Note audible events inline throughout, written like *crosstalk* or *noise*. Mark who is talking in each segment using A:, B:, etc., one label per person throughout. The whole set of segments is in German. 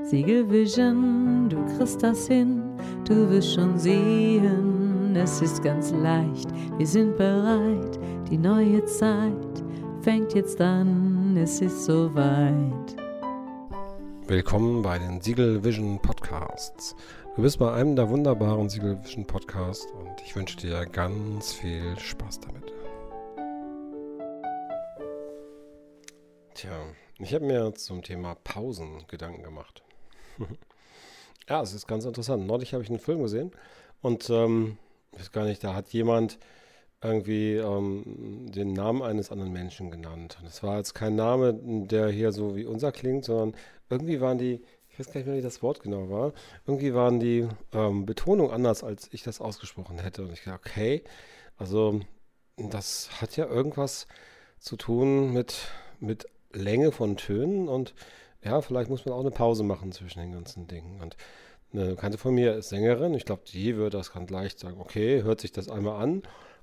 A: Siegelvision, du kriegst das hin, du wirst schon sehen, es ist ganz leicht, wir sind bereit, die neue Zeit fängt jetzt an, es ist soweit.
B: Willkommen bei den Siegel Vision Podcasts. Du bist bei einem der wunderbaren Siegel Vision Podcasts und ich wünsche dir ganz viel Spaß damit. Tja, ich habe mir zum Thema Pausen Gedanken gemacht. *laughs* ja, es ist ganz interessant. Neulich habe ich einen Film gesehen und ähm, ich weiß gar nicht, da hat jemand irgendwie ähm, den Namen eines anderen Menschen genannt. Und es war jetzt kein Name, der hier so wie unser klingt, sondern irgendwie waren die, ich weiß gar nicht mehr, wie das Wort genau war, irgendwie waren die ähm, Betonungen anders, als ich das ausgesprochen hätte. Und ich dachte, okay, also das hat ja irgendwas zu tun mit, mit Länge von Tönen und ja, vielleicht muss man auch eine Pause machen zwischen den ganzen Dingen. Und eine Bekannte von mir ist Sängerin. Ich glaube, die würde das ganz leicht sagen, okay, hört sich das einmal an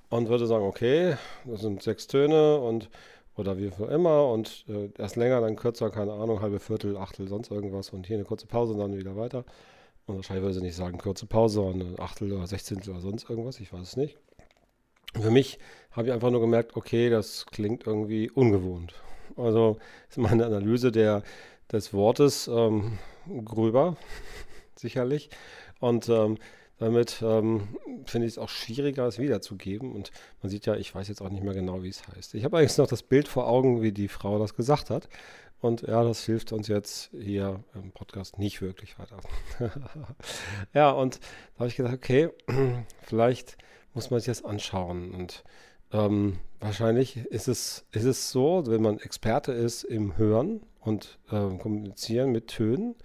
B: und würde sagen, okay, das sind sechs Töne und oder wie auch immer und äh, erst länger, dann kürzer, keine Ahnung, halbe Viertel, Achtel, sonst irgendwas und hier eine kurze Pause und dann wieder weiter. Und wahrscheinlich würde sie nicht sagen kurze Pause, sondern Achtel oder Sechzehntel oder sonst irgendwas, ich weiß es nicht. Für mich habe ich einfach nur gemerkt, okay, das klingt irgendwie ungewohnt. Also ist meine Analyse der, des Wortes ähm, gröber, sicherlich. Und ähm, damit ähm, finde ich es auch schwieriger, es wiederzugeben. Und man sieht ja, ich weiß jetzt auch nicht mehr genau, wie es heißt. Ich habe eigentlich noch das Bild vor Augen, wie die Frau das gesagt hat. Und ja, das hilft uns jetzt hier im Podcast nicht wirklich weiter. *laughs* ja, und da habe ich gedacht, okay, *clears throat* vielleicht muss man sich das anschauen. Und ähm, wahrscheinlich ist es, ist es so, wenn man Experte ist im Hören und äh, Kommunizieren mit Tönen,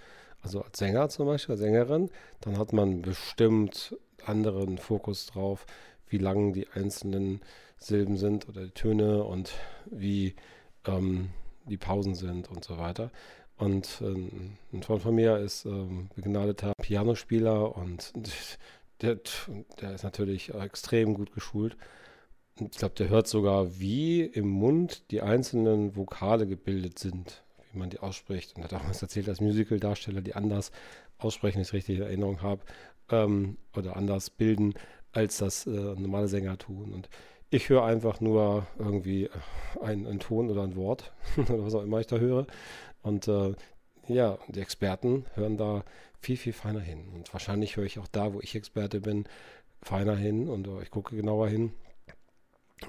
B: also als Sänger zum Beispiel, als Sängerin, dann hat man bestimmt anderen Fokus drauf, wie lang die einzelnen Silben sind oder die Töne und wie ähm, die Pausen sind und so weiter. Und ähm, ein Freund von mir ist ähm, begnadeter Pianospieler und *laughs* der, der ist natürlich extrem gut geschult ich glaube, der hört sogar, wie im Mund die einzelnen Vokale gebildet sind, wie man die ausspricht. Und er hat damals erzählt, dass Musical-Darsteller, die anders aussprechen, ich richtig Erinnerung habe, ähm, oder anders bilden, als das äh, normale Sänger tun. Und ich höre einfach nur irgendwie einen, einen Ton oder ein Wort *laughs* oder was auch immer ich da höre. Und äh, ja, die Experten hören da viel, viel feiner hin. Und wahrscheinlich höre ich auch da, wo ich Experte bin, feiner hin und äh, ich gucke genauer hin.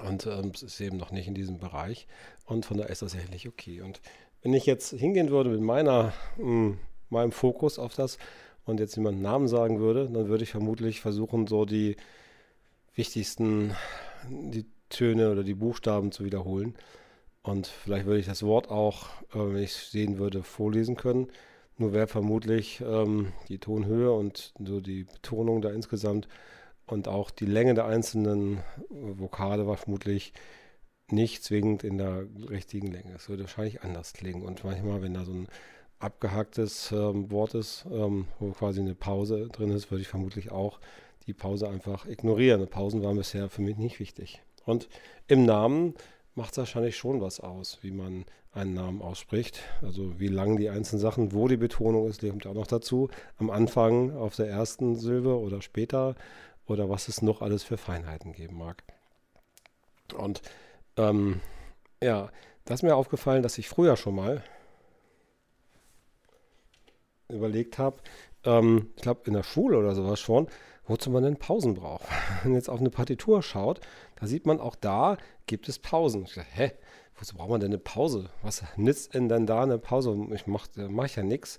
B: Und ähm, es ist eben noch nicht in diesem Bereich. Und von daher ist das sicherlich okay. Und wenn ich jetzt hingehen würde mit meiner, mh, hm, meinem Fokus auf das und jetzt jemanden Namen sagen würde, dann würde ich vermutlich versuchen, so die wichtigsten, die Töne oder die Buchstaben zu wiederholen. Und vielleicht würde ich das Wort auch, äh, wenn ich es sehen würde, vorlesen können. Nur wäre vermutlich ähm, die Tonhöhe und so die Betonung da insgesamt und auch die Länge der einzelnen Vokale war vermutlich nicht zwingend in der richtigen Länge. Es würde wahrscheinlich anders klingen. Und manchmal, wenn da so ein abgehacktes ähm, Wort ist, ähm, wo quasi eine Pause drin ist, würde ich vermutlich auch die Pause einfach ignorieren. Pausen waren bisher für mich nicht wichtig. Und im Namen macht es wahrscheinlich schon was aus, wie man einen Namen ausspricht. Also wie lang die einzelnen Sachen, wo die Betonung ist, kommt auch noch dazu. Am Anfang auf der ersten Silbe oder später oder was es noch alles für Feinheiten geben mag. Und ähm, ja, da ist mir aufgefallen, dass ich früher schon mal überlegt habe, ähm, ich glaube in der Schule oder sowas schon, wozu man denn Pausen braucht. *laughs* Wenn man jetzt auf eine Partitur schaut, da sieht man auch da gibt es Pausen. Ich dachte, hä, wozu braucht man denn eine Pause? Was nützt denn dann da eine Pause? Ich mache mach ja nichts.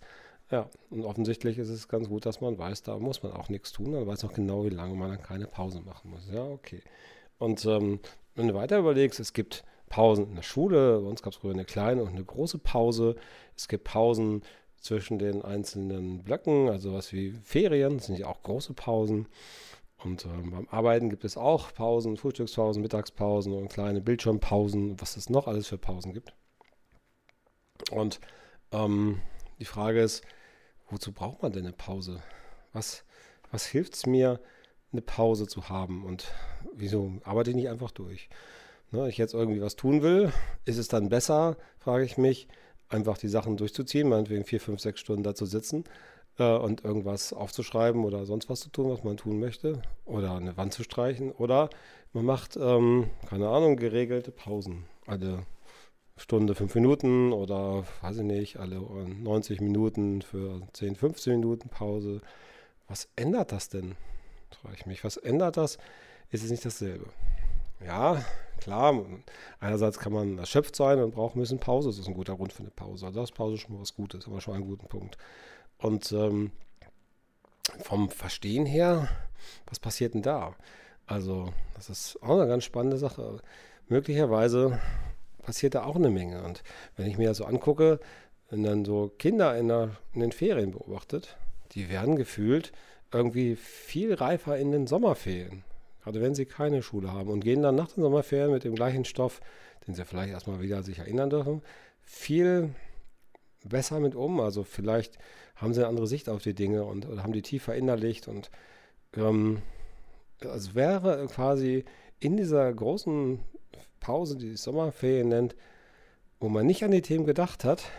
B: Ja, und offensichtlich ist es ganz gut, dass man weiß, da muss man auch nichts tun. Man weiß auch genau, wie lange man dann keine Pause machen muss. Ja, okay. Und ähm, wenn du weiter überlegst, es gibt Pausen in der Schule. Bei uns gab es früher eine kleine und eine große Pause. Es gibt Pausen zwischen den einzelnen Blöcken, also was wie Ferien, das sind ja auch große Pausen. Und ähm, beim Arbeiten gibt es auch Pausen, Frühstückspausen, Mittagspausen und kleine Bildschirmpausen, was es noch alles für Pausen gibt. Und ähm, die Frage ist, wozu braucht man denn eine Pause? Was, was hilft es mir, eine Pause zu haben? Und wieso arbeite ich nicht einfach durch? Ne, ich jetzt irgendwie was tun will, ist es dann besser, frage ich mich, einfach die Sachen durchzuziehen, meinetwegen vier, fünf, sechs Stunden da zu sitzen äh, und irgendwas aufzuschreiben oder sonst was zu tun, was man tun möchte. Oder eine Wand zu streichen. Oder man macht, ähm, keine Ahnung, geregelte Pausen. Alle Stunde, fünf Minuten oder, weiß ich nicht, alle 90 Minuten für 10, 15 Minuten Pause. Was ändert das denn? Frage ich mich. Was ändert das? Ist es nicht dasselbe? Ja, klar, einerseits kann man erschöpft sein und braucht ein bisschen Pause. Das ist ein guter Grund für eine Pause. Also das ist Pause schon mal was Gutes, aber schon einen guten Punkt. Und ähm, vom Verstehen her, was passiert denn da? Also, das ist auch eine ganz spannende Sache. Möglicherweise passiert da auch eine Menge. Und wenn ich mir das so angucke, wenn dann so Kinder in, der, in den Ferien beobachtet, die werden gefühlt irgendwie viel reifer in den Sommerferien. Gerade wenn sie keine Schule haben und gehen dann nach den Sommerferien mit dem gleichen Stoff, den sie vielleicht erstmal wieder sich erinnern dürfen, viel besser mit um. Also vielleicht haben sie eine andere Sicht auf die Dinge und haben die tiefer verinnerlicht und ähm, es wäre quasi in dieser großen Pause, die Sommerferien nennt, wo man nicht an die Themen gedacht hat,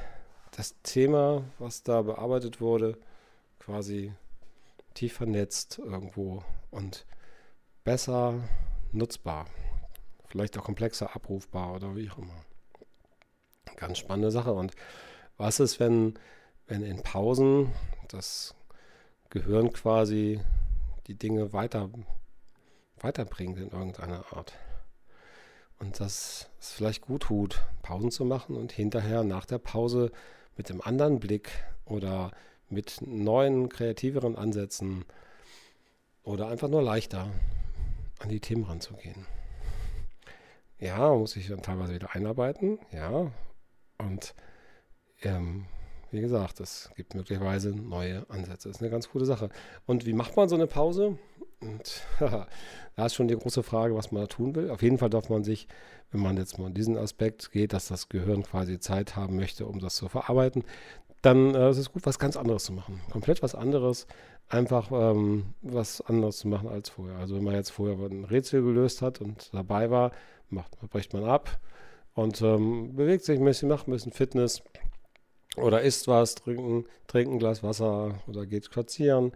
B: das Thema, was da bearbeitet wurde, quasi tief vernetzt irgendwo und besser nutzbar. Vielleicht auch komplexer abrufbar oder wie auch immer. Ganz spannende Sache. Und was ist, wenn, wenn in Pausen das Gehirn quasi die Dinge weiter, weiterbringt in irgendeiner Art? Und dass es vielleicht gut tut, Pausen zu machen und hinterher nach der Pause mit dem anderen Blick oder mit neuen, kreativeren Ansätzen oder einfach nur leichter an die Themen ranzugehen. Ja, muss ich dann teilweise wieder einarbeiten, ja. Und ähm, wie gesagt, es gibt möglicherweise neue Ansätze. Das ist eine ganz coole Sache. Und wie macht man so eine Pause? Und *laughs* da ist schon die große Frage, was man da tun will. Auf jeden Fall darf man sich, wenn man jetzt mal in diesen Aspekt geht, dass das Gehirn quasi Zeit haben möchte, um das zu verarbeiten, dann äh, ist es gut, was ganz anderes zu machen. Komplett was anderes, einfach ähm, was anderes zu machen als vorher. Also wenn man jetzt vorher ein Rätsel gelöst hat und dabei war, macht, bricht man ab und ähm, bewegt sich ein bisschen, macht ein bisschen Fitness oder isst was, trinken, trinkt ein Glas Wasser oder geht spazieren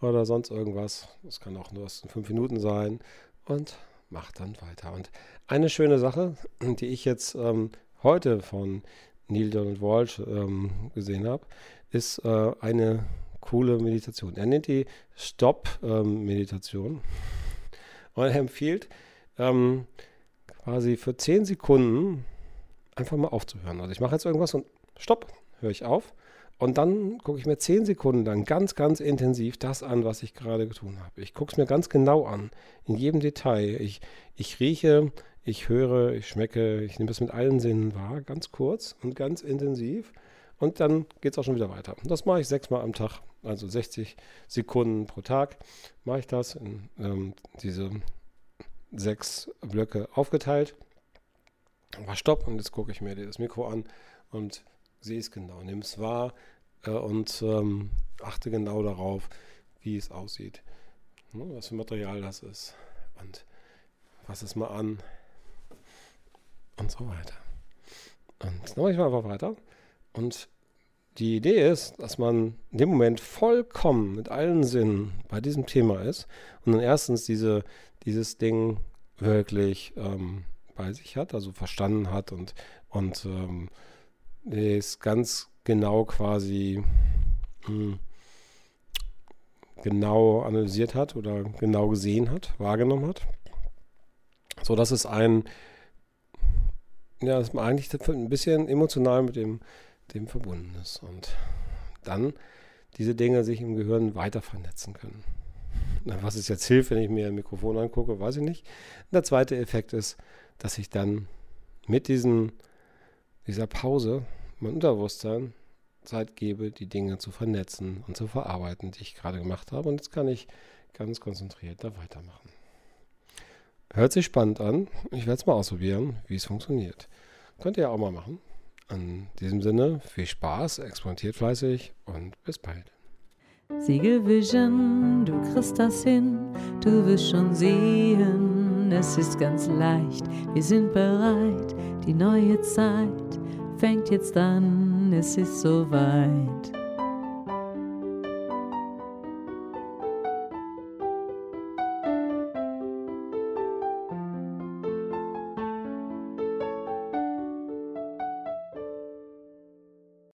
B: oder sonst irgendwas. Das kann auch nur in fünf Minuten sein und macht dann weiter. Und eine schöne Sache, die ich jetzt ähm, heute von Neil Donald Walsh ähm, gesehen habe, ist äh, eine coole Meditation. Er nennt die Stop-Meditation ähm, und er empfiehlt ähm, quasi für 10 Sekunden einfach mal aufzuhören. Also ich mache jetzt irgendwas und stopp, höre ich auf. Und dann gucke ich mir 10 Sekunden lang ganz, ganz intensiv das an, was ich gerade getan habe. Ich gucke es mir ganz genau an, in jedem Detail. Ich, ich rieche, ich höre, ich schmecke, ich nehme es mit allen Sinnen wahr, ganz kurz und ganz intensiv. Und dann geht es auch schon wieder weiter. Das mache ich sechsmal am Tag, also 60 Sekunden pro Tag mache ich das in ähm, diese sechs Blöcke aufgeteilt. Aber stopp und jetzt gucke ich mir das Mikro an und sehe es genau, nehme es wahr äh, und ähm, achte genau darauf, wie es aussieht, ne, was für Material das ist und fasse es mal an und so weiter. Und dann mache ich mal einfach weiter. Und die Idee ist, dass man in dem Moment vollkommen mit allen Sinnen bei diesem Thema ist und dann erstens diese, dieses Ding wirklich ähm, bei sich hat, also verstanden hat und, und ähm, es ganz genau quasi mh, hm, genau analysiert hat oder genau gesehen hat, wahrgenommen hat. So dass es ein, ja, dass man eigentlich ein bisschen emotional mit dem, dem verbunden ist und dann diese Dinge sich im Gehirn weiter vernetzen können. Was es jetzt hilft, wenn ich mir ein Mikrofon angucke, weiß ich nicht. Und der zweite Effekt ist, dass ich dann mit diesen, dieser Pause mein Unterbewusstsein Zeit gebe, die Dinge zu vernetzen und zu verarbeiten, die ich gerade gemacht habe. Und jetzt kann ich ganz konzentriert da weitermachen. Hört sich spannend an. Ich werde es mal ausprobieren, wie es funktioniert. Könnt ihr ja auch mal machen. In diesem Sinne, viel Spaß, experimentiert fleißig und bis bald.
A: Siegel Vision, du kriegst das hin, du wirst schon sehen, es ist ganz leicht, wir sind bereit, die neue Zeit fängt jetzt an dann ist es soweit.